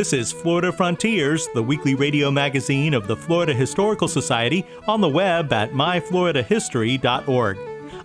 This is Florida Frontiers, the weekly radio magazine of the Florida Historical Society, on the web at myfloridahistory.org.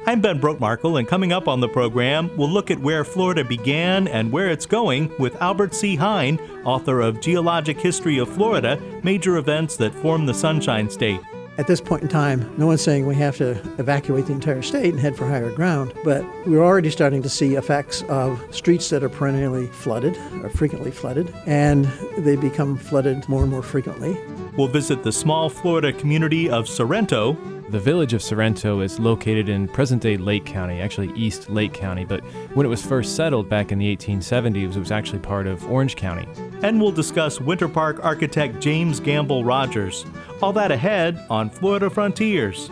I'm Ben Brotemarkle, and coming up on the program, we'll look at where Florida began and where it's going with Albert C. Hine, author of Geologic History of Florida Major Events That Form the Sunshine State. At this point in time, no one's saying we have to evacuate the entire state and head for higher ground, but we're already starting to see effects of streets that are perennially flooded or frequently flooded, and they become flooded more and more frequently. We'll visit the small Florida community of Sorrento. The village of Sorrento is located in present day Lake County, actually East Lake County, but when it was first settled back in the 1870s, it was actually part of Orange County. And we'll discuss Winter Park architect James Gamble Rogers. All that ahead on Florida Frontiers.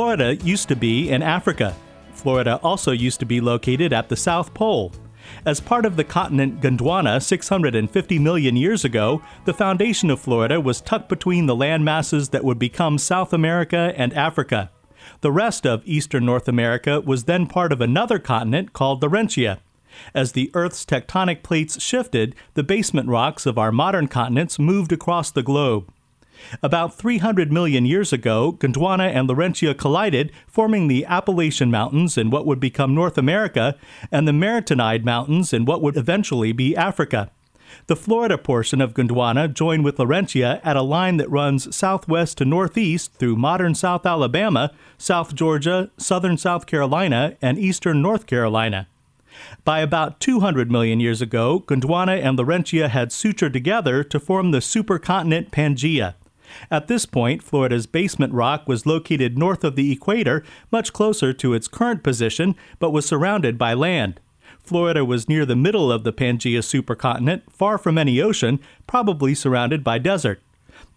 Florida used to be in Africa. Florida also used to be located at the South Pole. As part of the continent Gondwana 650 million years ago, the foundation of Florida was tucked between the land masses that would become South America and Africa. The rest of eastern North America was then part of another continent called Laurentia. As the Earth's tectonic plates shifted, the basement rocks of our modern continents moved across the globe. About 300 million years ago, Gondwana and Laurentia collided, forming the Appalachian Mountains in what would become North America and the Mauritanide Mountains in what would eventually be Africa. The Florida portion of Gondwana joined with Laurentia at a line that runs southwest to northeast through modern South Alabama, South Georgia, southern South Carolina, and eastern North Carolina. By about 200 million years ago, Gondwana and Laurentia had sutured together to form the supercontinent Pangaea. At this point, Florida's basement rock was located north of the equator, much closer to its current position, but was surrounded by land. Florida was near the middle of the Pangaea supercontinent, far from any ocean, probably surrounded by desert.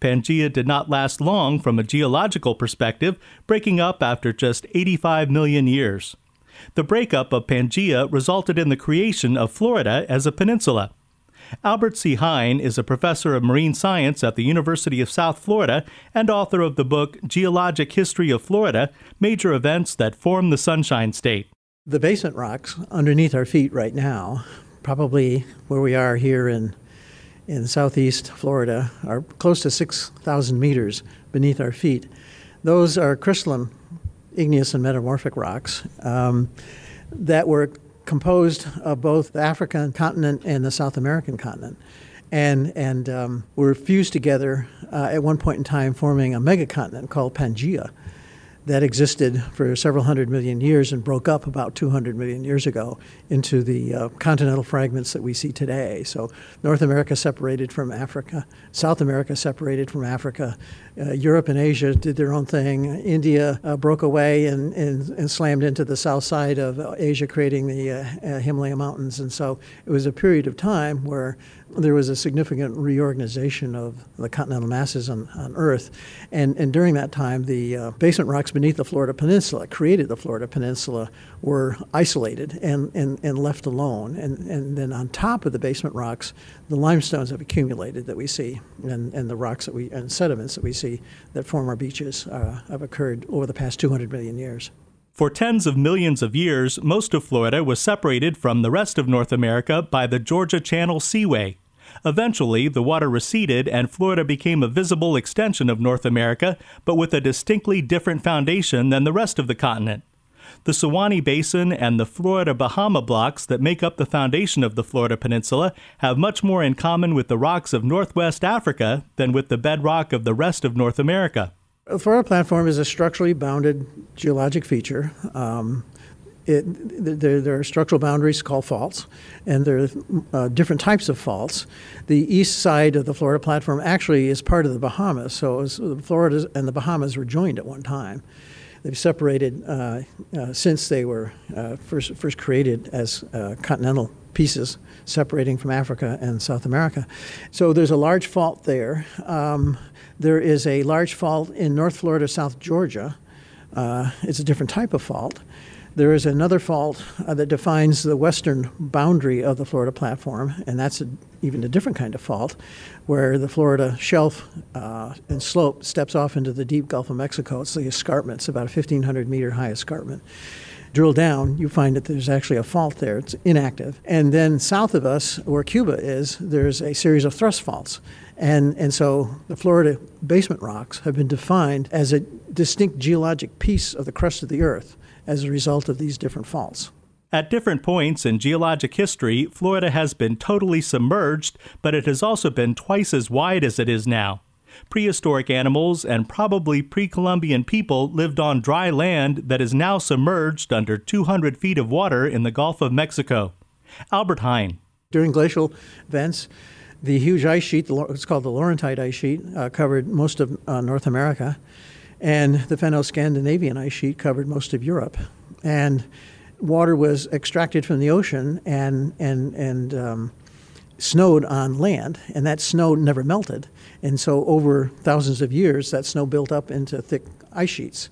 Pangaea did not last long from a geological perspective, breaking up after just 85 million years. The breakup of Pangaea resulted in the creation of Florida as a peninsula. Albert C. Hine is a professor of marine science at the University of South Florida and author of the book Geologic History of Florida Major Events That Form the Sunshine State. The basement rocks underneath our feet right now, probably where we are here in, in southeast Florida, are close to 6,000 meters beneath our feet. Those are crystalline igneous and metamorphic rocks um, that were composed of both the African continent and the South American continent. And, and um, were fused together uh, at one point in time, forming a megacontinent called Pangaea that existed for several hundred million years and broke up about 200 million years ago into the uh, continental fragments that we see today. So, North America separated from Africa, South America separated from Africa, uh, Europe and Asia did their own thing. India uh, broke away and, and, and, slammed into the south side of Asia, creating the uh, uh, Himalaya Mountains. And so, it was a period of time where there was a significant reorganization of the continental masses on, on Earth. And, and during that time, the uh, basement rocks beneath the Florida Peninsula, created the Florida Peninsula, were isolated and, and, and left alone. And, and then on top of the basement rocks, the limestones have accumulated that we see, and, and the rocks that we, and sediments that we see that form our beaches uh, have occurred over the past 200 million years. For tens of millions of years, most of Florida was separated from the rest of North America by the Georgia Channel Seaway. Eventually, the water receded and Florida became a visible extension of North America, but with a distinctly different foundation than the rest of the continent. The Suwannee Basin and the Florida Bahama blocks that make up the foundation of the Florida Peninsula have much more in common with the rocks of Northwest Africa than with the bedrock of the rest of North America. The Florida platform is a structurally bounded geologic feature. Um, it, there, there, are structural boundaries called faults, and there are uh, different types of faults. The east side of the Florida platform actually is part of the Bahamas, so was, Florida and the Bahamas were joined at one time. They've separated uh, uh, since they were uh, first, first created as uh, continental pieces, separating from Africa and South America. So there's a large fault there. Um, there is a large fault in North Florida, South Georgia. Uh, it's a different type of fault. There is another fault uh, that defines the western boundary of the Florida platform, and that's a, even a different kind of fault, where the Florida shelf uh, and slope steps off into the deep Gulf of Mexico. It's the escarpment, it's about a 1,500 meter high escarpment. Drill down, you find that there's actually a fault there. It's inactive. And then south of us, where Cuba is, there's a series of thrust faults. And, and so the Florida basement rocks have been defined as a distinct geologic piece of the crust of the Earth as a result of these different faults. At different points in geologic history, Florida has been totally submerged, but it has also been twice as wide as it is now. Prehistoric animals and probably pre Columbian people lived on dry land that is now submerged under 200 feet of water in the Gulf of Mexico. Albert Hine. During glacial events, the huge ice sheet, it's called the Laurentide ice sheet, uh, covered most of uh, North America and the Fenno-Scandinavian ice sheet covered most of Europe. And water was extracted from the ocean and and and um, snowed on land, and that snow never melted. And so, over thousands of years, that snow built up into thick ice sheets.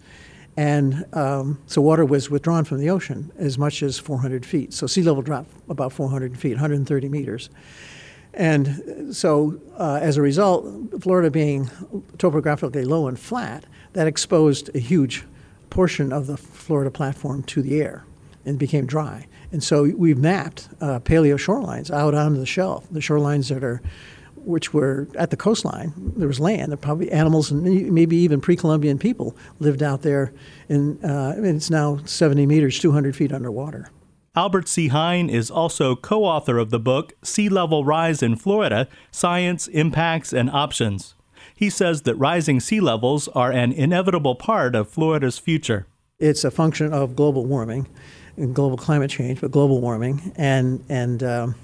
And um, so, water was withdrawn from the ocean as much as 400 feet. So, sea level dropped about 400 feet, 130 meters. And so, uh, as a result, Florida being topographically low and flat, that exposed a huge portion of the Florida platform to the air and became dry. And so we've mapped uh, paleo shorelines out onto the shelf, the shorelines that are, which were at the coastline. There was land. There probably animals and maybe even pre-Columbian people lived out there. And, uh, it's now 70 meters, 200 feet underwater. Albert C. Hine is also co author of the book Sea Level Rise in Florida Science, Impacts, and Options. He says that rising sea levels are an inevitable part of Florida's future. It's a function of global warming and global climate change, but global warming. And, and um,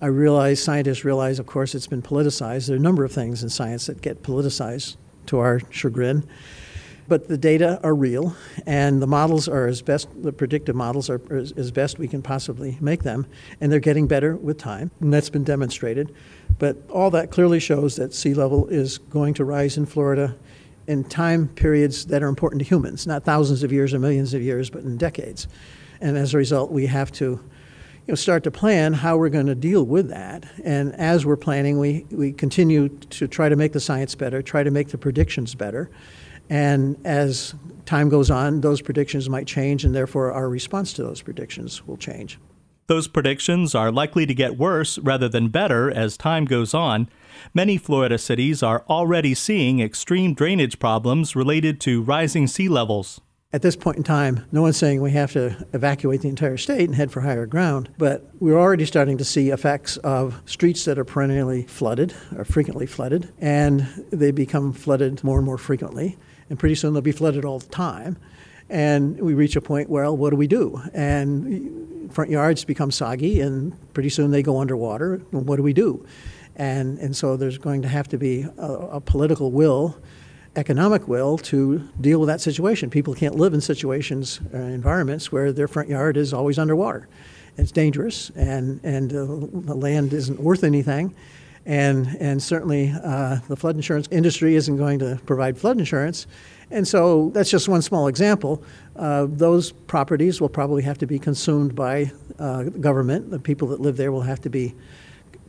I realize, scientists realize, of course, it's been politicized. There are a number of things in science that get politicized to our chagrin. But the data are real, and the models are as best, the predictive models are as, as best we can possibly make them, and they're getting better with time, and that's been demonstrated. But all that clearly shows that sea level is going to rise in Florida in time periods that are important to humans, not thousands of years or millions of years, but in decades. And as a result, we have to you know, start to plan how we're going to deal with that. And as we're planning, we, we continue to try to make the science better, try to make the predictions better. And as time goes on, those predictions might change, and therefore our response to those predictions will change. Those predictions are likely to get worse rather than better as time goes on. Many Florida cities are already seeing extreme drainage problems related to rising sea levels. At this point in time, no one's saying we have to evacuate the entire state and head for higher ground, but we're already starting to see effects of streets that are perennially flooded or frequently flooded, and they become flooded more and more frequently and pretty soon they'll be flooded all the time. And we reach a point where, well, what do we do? And front yards become soggy, and pretty soon they go underwater. And what do we do? And, and so there's going to have to be a, a political will, economic will to deal with that situation. People can't live in situations, uh, environments where their front yard is always underwater. It's dangerous, and, and uh, the land isn't worth anything and and certainly uh, the flood insurance industry isn't going to provide flood insurance, and so that's just one small example. Uh, those properties will probably have to be consumed by uh, government. The people that live there will have to be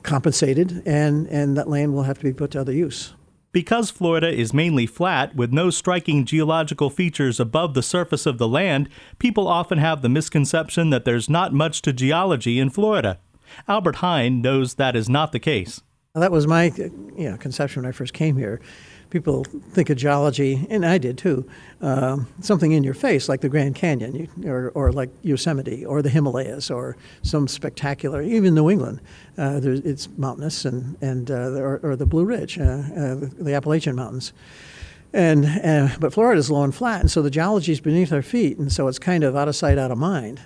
compensated, and and that land will have to be put to other use. Because Florida is mainly flat with no striking geological features above the surface of the land, people often have the misconception that there's not much to geology in Florida. Albert Hine knows that is not the case. That was my you know, conception when I first came here. people think of geology, and I did too, uh, something in your face like the Grand Canyon, or, or like Yosemite, or the Himalayas, or some spectacular, even New England. Uh, it's mountainous, and, and uh, or, or, the Blue Ridge, uh, uh, the Appalachian Mountains. And, uh, but Florida is low and flat, and so the geology is beneath our feet, and so it's kind of out of sight, out of mind.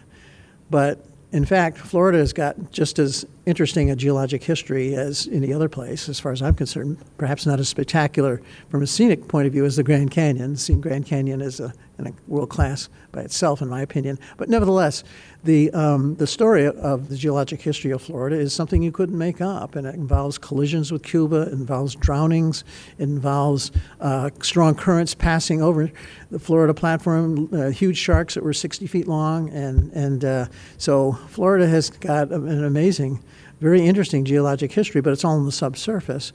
But in fact, Florida has got just as interesting a geologic history as any other place, as far as I'm concerned. Perhaps not as spectacular from a scenic point of view as the Grand Canyon. The Grand Canyon is a, a world class by itself, in my opinion. But nevertheless, the, um, the story of the geologic history of Florida is something you couldn't make up, and it involves collisions with Cuba, involves drownings, involves uh, strong currents passing over the Florida platform, uh, huge sharks that were 60 feet long, and, and uh, so Florida has got an amazing, very interesting geologic history, but it's all in the subsurface,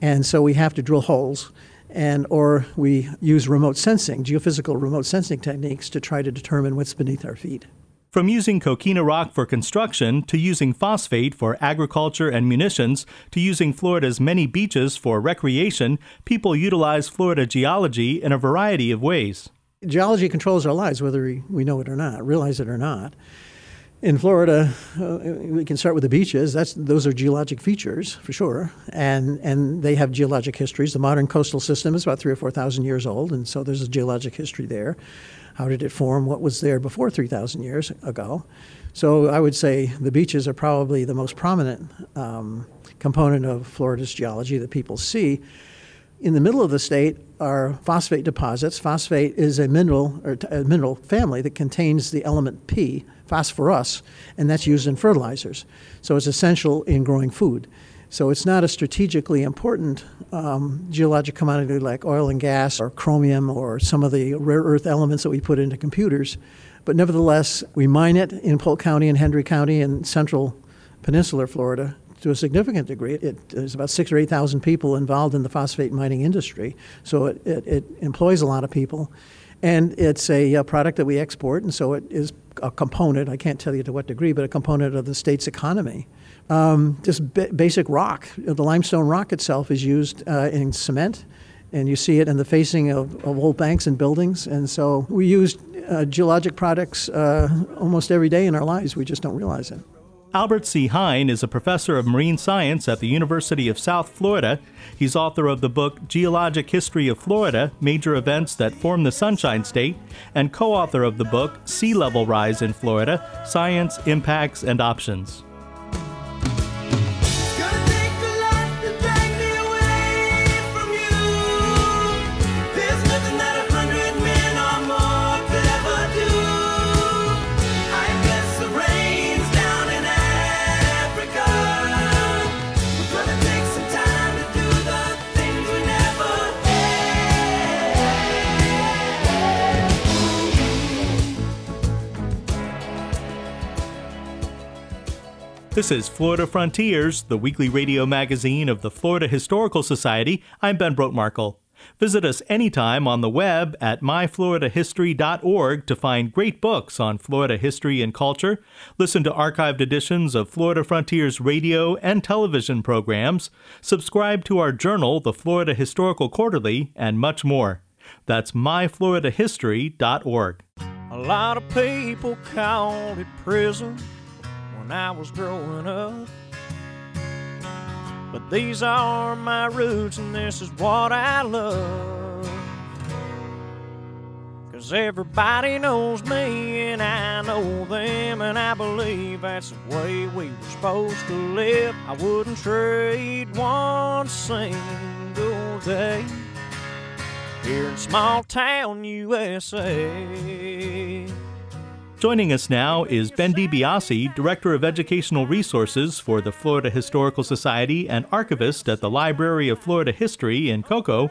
and so we have to drill holes and or we use remote sensing, geophysical remote sensing techniques to try to determine what's beneath our feet. From using coquina rock for construction to using phosphate for agriculture and munitions to using Florida's many beaches for recreation, people utilize Florida geology in a variety of ways. Geology controls our lives, whether we know it or not, realize it or not. In Florida, uh, we can start with the beaches. That's those are geologic features for sure, and and they have geologic histories. The modern coastal system is about three or four thousand years old, and so there's a geologic history there. How did it form? What was there before 3,000 years ago? So I would say the beaches are probably the most prominent um, component of Florida's geology that people see. In the middle of the state are phosphate deposits. Phosphate is a mineral or a mineral family that contains the element P, phosphorus, and that's used in fertilizers. So it's essential in growing food. So it's not a strategically important um, geologic commodity like oil and gas or chromium or some of the rare earth elements that we put into computers. But nevertheless, we mine it in Polk County and Hendry County in central peninsular Florida to a significant degree. It, there's about six or 8,000 people involved in the phosphate mining industry. So it, it, it employs a lot of people. And it's a, a, product that we export, and so it is a component, I can't tell you to what degree, but a component of the state's economy um, just basic rock. The limestone rock itself is used uh, in cement, and you see it in the facing of, of old banks and buildings. And so we use uh, geologic products uh, almost every day in our lives. We just don't realize it. Albert C. Hine is a professor of marine science at the University of South Florida. He's author of the book Geologic History of Florida Major Events That Form the Sunshine State, and co author of the book Sea Level Rise in Florida Science, Impacts, and Options. This is Florida Frontiers, the weekly radio magazine of the Florida Historical Society. I'm Ben Brotemarkle. Visit us anytime on the web at myfloridahistory.org to find great books on Florida history and culture, listen to archived editions of Florida Frontiers radio and television programs, subscribe to our journal, the Florida Historical Quarterly, and much more. That's myfloridahistory.org. A lot of people call it prison when I was growing up. But these are my roots, and this is what I love. Cause everybody knows me, and I know them, and I believe that's the way we were supposed to live. I wouldn't trade one single day here in small town USA. Joining us now is Ben DiBiase, Director of Educational Resources for the Florida Historical Society and archivist at the Library of Florida History in Cocoa.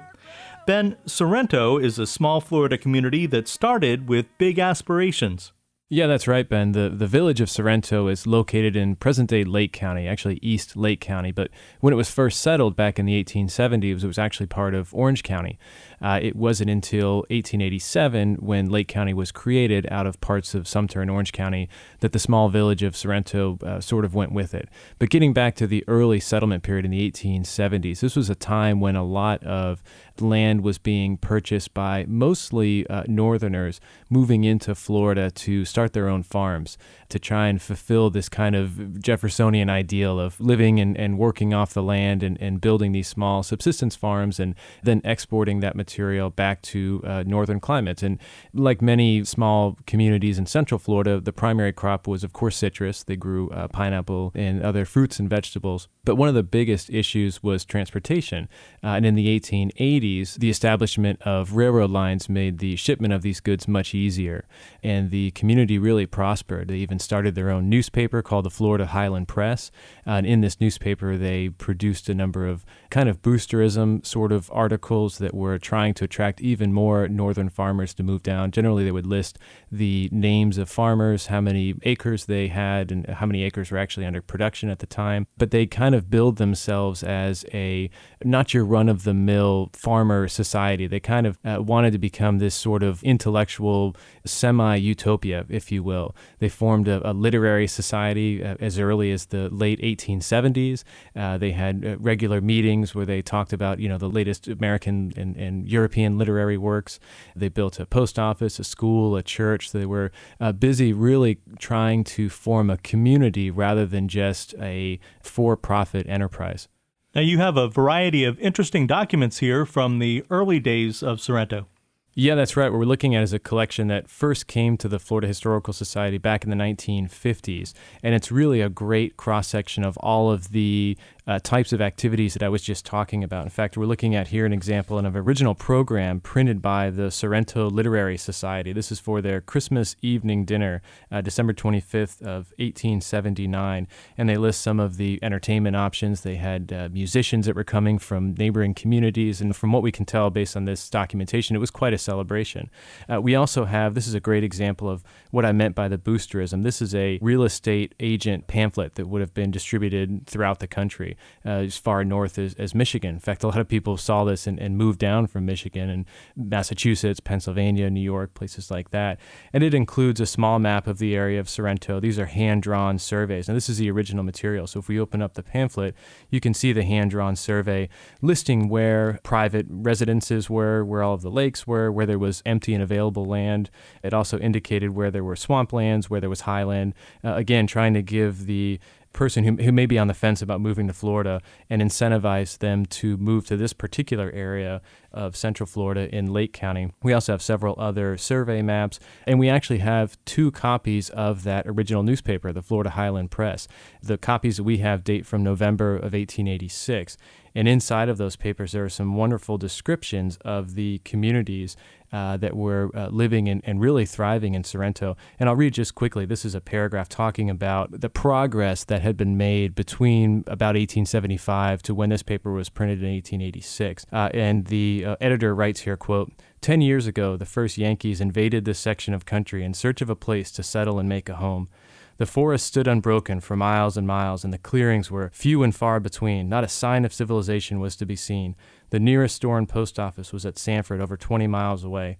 Ben, Sorrento is a small Florida community that started with big aspirations. Yeah, that's right, Ben. The the village of Sorrento is located in present-day Lake County, actually East Lake County. But when it was first settled back in the 1870s, it was actually part of Orange County. Uh, it wasn't until 1887, when Lake County was created out of parts of Sumter and Orange County, that the small village of Sorrento uh, sort of went with it. But getting back to the early settlement period in the 1870s, this was a time when a lot of land was being purchased by mostly uh, Northerners moving into Florida to start their own farms to try and fulfill this kind of Jeffersonian ideal of living and, and working off the land and, and building these small subsistence farms and then exporting that material back to uh, northern climates. And like many small communities in central Florida, the primary crop was, of course, citrus. They grew uh, pineapple and other fruits and vegetables. But one of the biggest issues was transportation. Uh, and in the 1880s, the establishment of railroad lines made the shipment of these goods much easier. And the community really prospered. They even started their own newspaper called the Florida Highland Press. Uh, and in this newspaper, they produced a number of kind of boosterism sort of articles that were trying to attract even more northern farmers to move down. Generally, they would list the names of farmers, how many acres they had, and how many acres were actually under production at the time. But they kind of build themselves as a not your run of the mill farmer society. They kind of uh, wanted to become this sort of intellectual semi utopia, if you will. They formed a, a literary society uh, as early as the late 1870s. Uh, they had uh, regular meetings where they talked about, you know, the latest American and, and, European literary works. They built a post office, a school, a church. They were uh, busy really trying to form a community rather than just a for profit enterprise. Now, you have a variety of interesting documents here from the early days of Sorrento. Yeah, that's right. What we're looking at is a collection that first came to the Florida Historical Society back in the 1950s. And it's really a great cross section of all of the uh, types of activities that I was just talking about. In fact, we're looking at here an example of an original program printed by the Sorrento Literary Society. This is for their Christmas evening dinner, uh, December 25th of 1879, and they list some of the entertainment options. They had uh, musicians that were coming from neighboring communities, and from what we can tell based on this documentation, it was quite a celebration. Uh, we also have this is a great example of what I meant by the boosterism. This is a real estate agent pamphlet that would have been distributed throughout the country uh, as far north as, as, Michigan. In fact, a lot of people saw this and, and moved down from Michigan and Massachusetts, Pennsylvania, New York, places like that. And it includes a small map of the area of Sorrento. These are hand drawn surveys. Now, this is the original material. So if we open up the pamphlet, you can see the hand drawn survey listing where private residences were, where all of the lakes were, where there was empty and available land. It also indicated where there were swamplands, where there was highland. Uh, again, trying to give the person who, who may be on the fence about moving to Florida and incentivize them to move to this particular area of Central Florida in Lake County. We also have several other survey maps, and we actually have two copies of that original newspaper, the Florida Highland Press. The copies that we have date from November of 1886. And inside of those papers, there are some wonderful descriptions of the communities uh, that were uh, living and, and really thriving in Sorrento. And I'll read just quickly. This is a paragraph talking about the progress that had been made between about 1875 to when this paper was printed in 1886. Uh, and the uh, editor writes here, quote, Ten years ago, the first Yankees invaded this section of country in search of a place to settle and make a home. The forest stood unbroken for miles and miles, and the clearings were few and far between. Not a sign of civilization was to be seen. The nearest store and post office was at Sanford, over 20 miles away.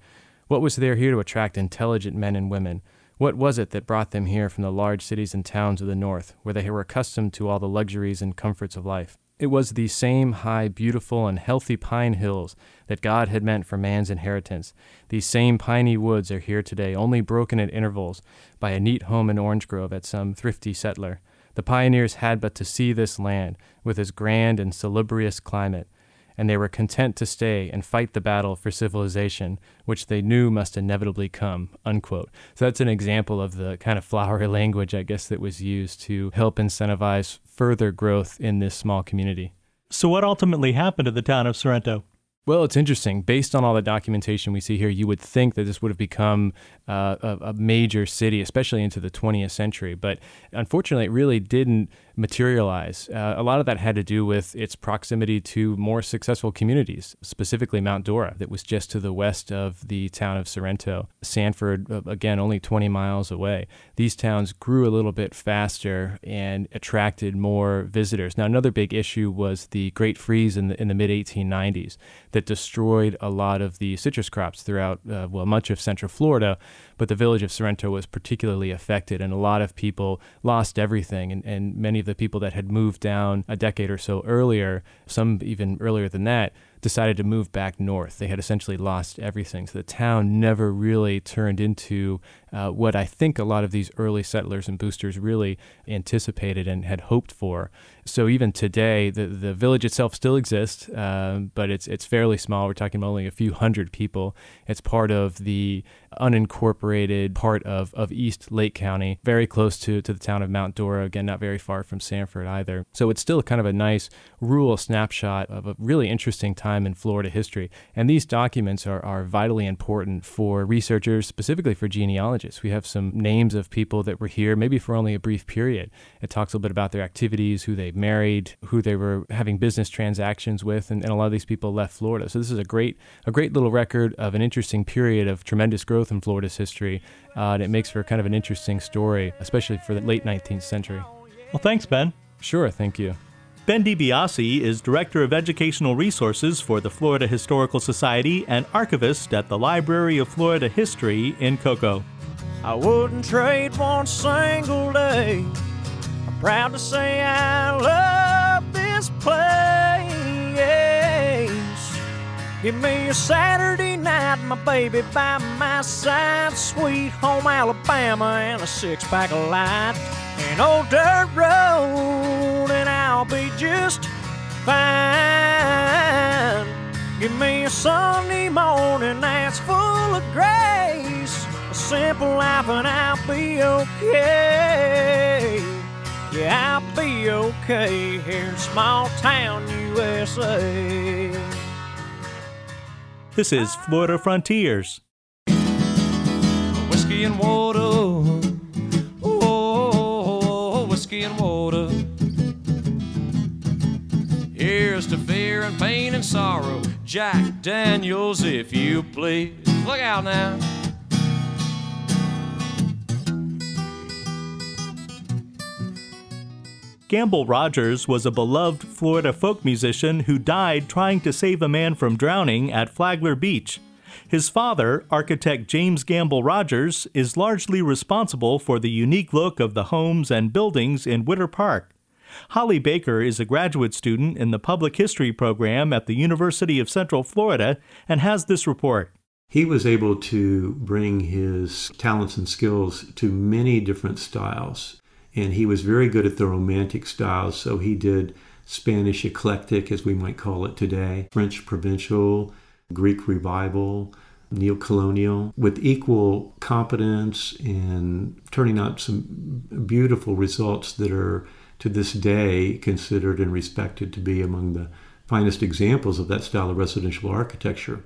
What was there here to attract intelligent men and women? What was it that brought them here from the large cities and towns of the North, where they were accustomed to all the luxuries and comforts of life? It was the same high, beautiful, and healthy pine hills that God had meant for man's inheritance. These same piney woods are here today, only broken at intervals by a neat home in orange grove at some thrifty settler. The pioneers had but to see this land, with its grand and salubrious climate, and they were content to stay and fight the battle for civilization, which they knew must inevitably come. Unquote. So that's an example of the kind of flowery language, I guess, that was used to help incentivize further growth in this small community. So, what ultimately happened to the town of Sorrento? Well, it's interesting. Based on all the documentation we see here, you would think that this would have become uh, a, a, major city, especially into the 20th century. But unfortunately, it really didn't materialize. Uh, a lot of that had to do with its proximity to more successful communities, specifically Mount Dora, that was just to the west of the town of Sorrento. Sanford, uh, again, only 20 miles away. These towns grew a little bit faster and attracted more visitors. Now, another big issue was the Great Freeze in the, in the mid 1890s that destroyed a lot of the citrus crops throughout, uh, well, much of central Florida but the village of Sorrento was particularly affected, and a lot of people lost everything. And, and many the people that had moved down a decade or so earlier, some even earlier than that, decided to move back north. They had essentially lost everything. So the town never really turned into uh, what I think a lot of these early settlers and boosters really anticipated and had hoped for. So even today, the, the village itself still exists, uh, but it's it's fairly small. We're talking about only a few hundred people. It's part of the unincorporated part of, of East Lake County, very close to, to the town of Mount Dora, again, not very far from Sanford either. So it's still kind of a nice rural snapshot of a really interesting time in Florida history. And these documents are, are vitally important for researchers, specifically for We have some names of people that were here, maybe for only a brief period. It talks a little bit about their activities, who they married, who they were having business transactions with, and, and a lot of these people left Florida. So this is a great, a great little record of an interesting period of tremendous growth in Florida's history, uh, and it makes for kind of an interesting story, especially for the late 19th century. Well, thanks, Ben. Sure, thank you. Ben DiBiase is Director of Educational Resources for the Florida Historical Society and archivist at the Library of Florida History in Cocoa. I wouldn't trade one single day. I'm proud to say I love this place. Give me a Saturday night, my baby by my side, sweet home Alabama, and a six pack of light. An old dirt road, and I'll be just fine. Give me a Sunday morning that's full of grace, simple life, and I'll be okay. Yeah, I'll be okay here in small town USA. This is Florida Frontiers. Whiskey and water. Oh, whiskey and water. Here's to fear and pain and sorrow. Jack Daniels, if you please. Look out now. Gamble Rogers was a beloved Florida folk musician who died trying to save a man from drowning at Flagler Beach. His father, architect James Gamble Rogers, is largely responsible for the unique look of the homes and buildings in Winter Park. Holly Baker is a graduate student in the Public History program at the University of Central Florida and has this report. He was able to bring his talents and skills to many different styles and he was very good at the romantic styles. So he did Spanish eclectic, as we might call it today, French provincial, Greek revival, neo-colonial, with equal competence and turning out some beautiful results that are to this day considered and respected to be among the finest examples of that style of residential architecture.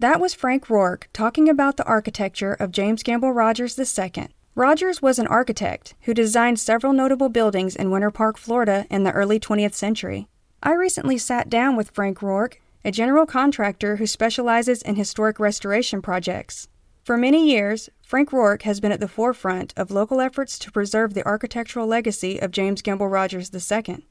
That was Frank Rourke talking about the architecture of James Gamble Rogers II. Rogers was an architect who designed several notable buildings in Winter Park, Florida in the early 20th century. I recently sat down with Frank Rourke, a general contractor who specializes in historic restoration projects. For many years, Frank Rourke has been at the forefront of local efforts to preserve the architectural legacy of James Gamble Rogers II.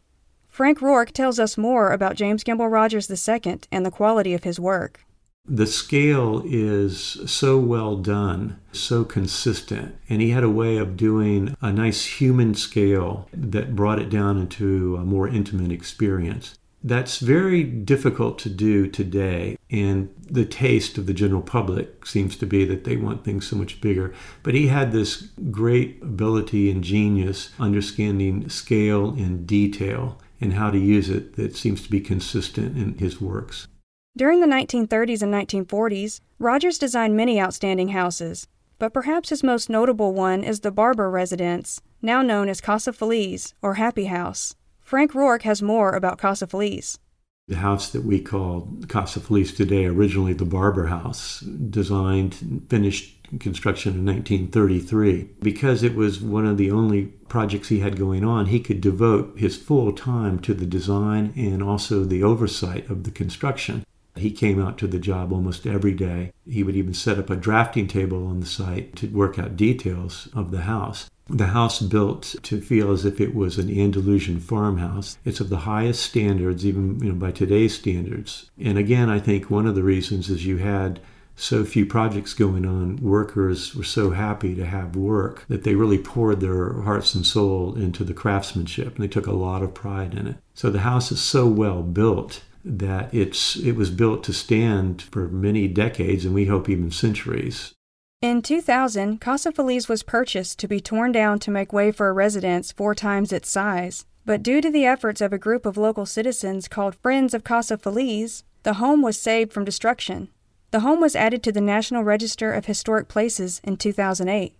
Frank Rourke tells us more about James Gamble Rogers II and the quality of his work. The scale is so well done, so consistent, and he had a way of doing a nice human scale that brought it down into a more intimate experience. That's very difficult to do today, and the taste of the general public seems to be that they want things so much bigger. But he had this great ability and genius understanding scale and detail and how to use it that seems to be consistent in his works. During the 1930s and 1940s, Rogers designed many outstanding houses, but perhaps his most notable one is the Barber residence, now known as Casa Feliz or Happy House. Frank Rourke has more about Casa Feliz. The house that we call Casa Feliz today, originally the Barber House, designed, finished construction in 1933. Because it was one of the only projects he had going on, he could devote his full time to the design and also the oversight of the construction. He came out to the job almost every day. He would even set up a drafting table on the site to work out details of the house. The house built to feel as if it was an Andalusian farmhouse. It's of the highest standards, even you know, by today's standards. And again, I think one of the reasons is you had so few projects going on, workers were so happy to have work that they really poured their hearts and soul into the craftsmanship and they took a lot of pride in it. So the house is so well built that it's it was built to stand for many decades and we hope even centuries. In 2000, Casa Feliz was purchased to be torn down to make way for a residence four times its size. But due to the efforts of a group of local citizens called Friends of Casa Feliz, the home was saved from destruction. The home was added to the National Register of Historic Places in 2008.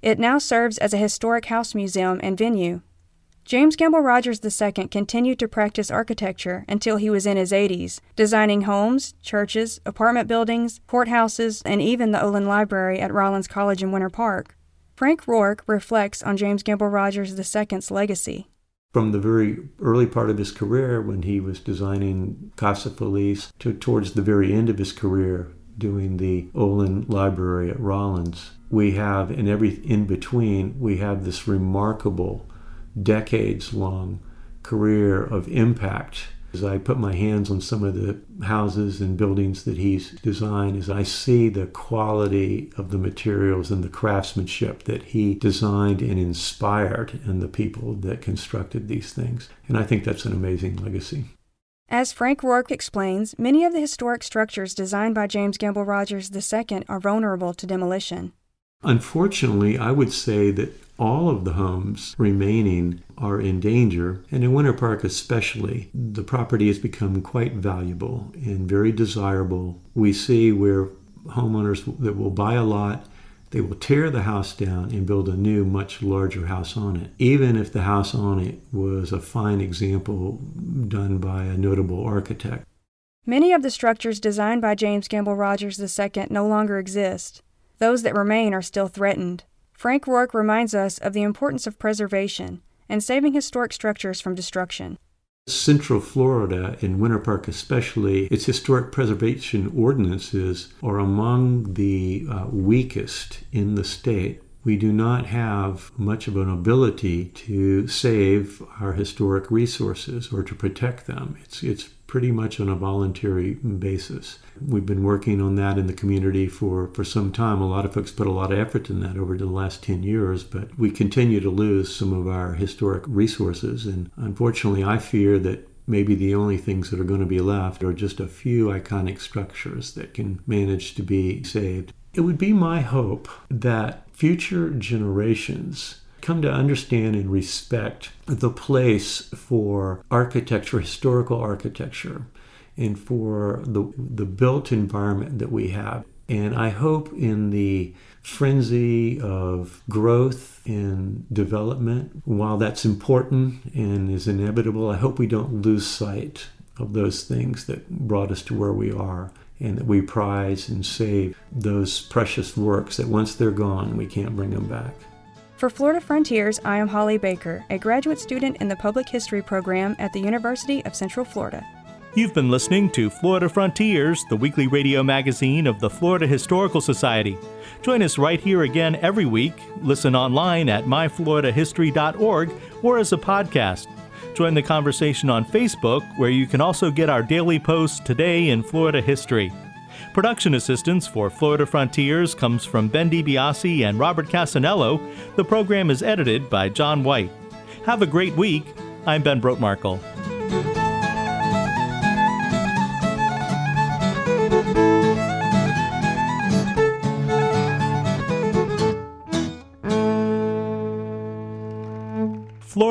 It now serves as a historic house museum and venue. James Gamble Rogers II continued to practice architecture until he was in his 80s, designing homes, churches, apartment buildings, courthouses, and even the Olin Library at Rollins College in Winter Park. Frank Rourke reflects on James Gamble Rogers II's legacy. From the very early part of his career, when he was designing Casa Feliz, to towards the very end of his career, doing the Olin Library at Rollins, we have, in every in between, we have this remarkable decades long career of impact. As I put my hands on some of the houses and buildings that he's designed, as I see the quality of the materials and the craftsmanship that he designed and inspired in the people that constructed these things. And I think that's an amazing legacy. As Frank Rourke explains, many of the historic structures designed by James Gamble Rogers II are vulnerable to demolition. Unfortunately, I would say that all of the homes remaining are in danger, and in Winter Park especially, the property has become quite valuable and very desirable. We see where homeowners that will buy a lot, they will tear the house down and build a new, much larger house on it, even if the house on it was a fine example done by a notable architect. Many of the structures designed by James Gamble Rogers II no longer exist. Those that remain are still threatened. Frank Rourke reminds us of the importance of preservation and saving historic structures from destruction. Central Florida, in Winter Park especially, its historic preservation ordinances are among the uh, weakest in the state. We do not have much of an ability to save our historic resources or to protect them. It's, it's pretty much on a voluntary basis. We've been working on that in the community for, for some time. A lot of folks put a lot of effort in that over the last 10 years, but we continue to lose some of our historic resources. And unfortunately, I fear that maybe the only things that are going to be left are just a few iconic structures that can manage to be saved. It would be my hope that future generations come to understand and respect the place for architecture, historical architecture, and for the, the built environment that we have. And I hope in the frenzy of growth and development, while that's important and is inevitable, I hope we don't lose sight of those things that brought us to where we are and that we prize and save those precious works that once they're gone, we can't bring them back. For Florida Frontiers, I am Holly Baker, a graduate student in the Public History program at the University of Central Florida. You've been listening to Florida Frontiers, the weekly radio magazine of the Florida Historical Society. Join us right here again every week. Listen online at myfloridahistory.org or as a podcast. Join the conversation on Facebook, where you can also get our daily posts today in Florida history. Production assistance for Florida Frontiers comes from Ben DiBiase and Robert Cassanello. The program is edited by John White. Have a great week. I'm Ben Brotemarkle.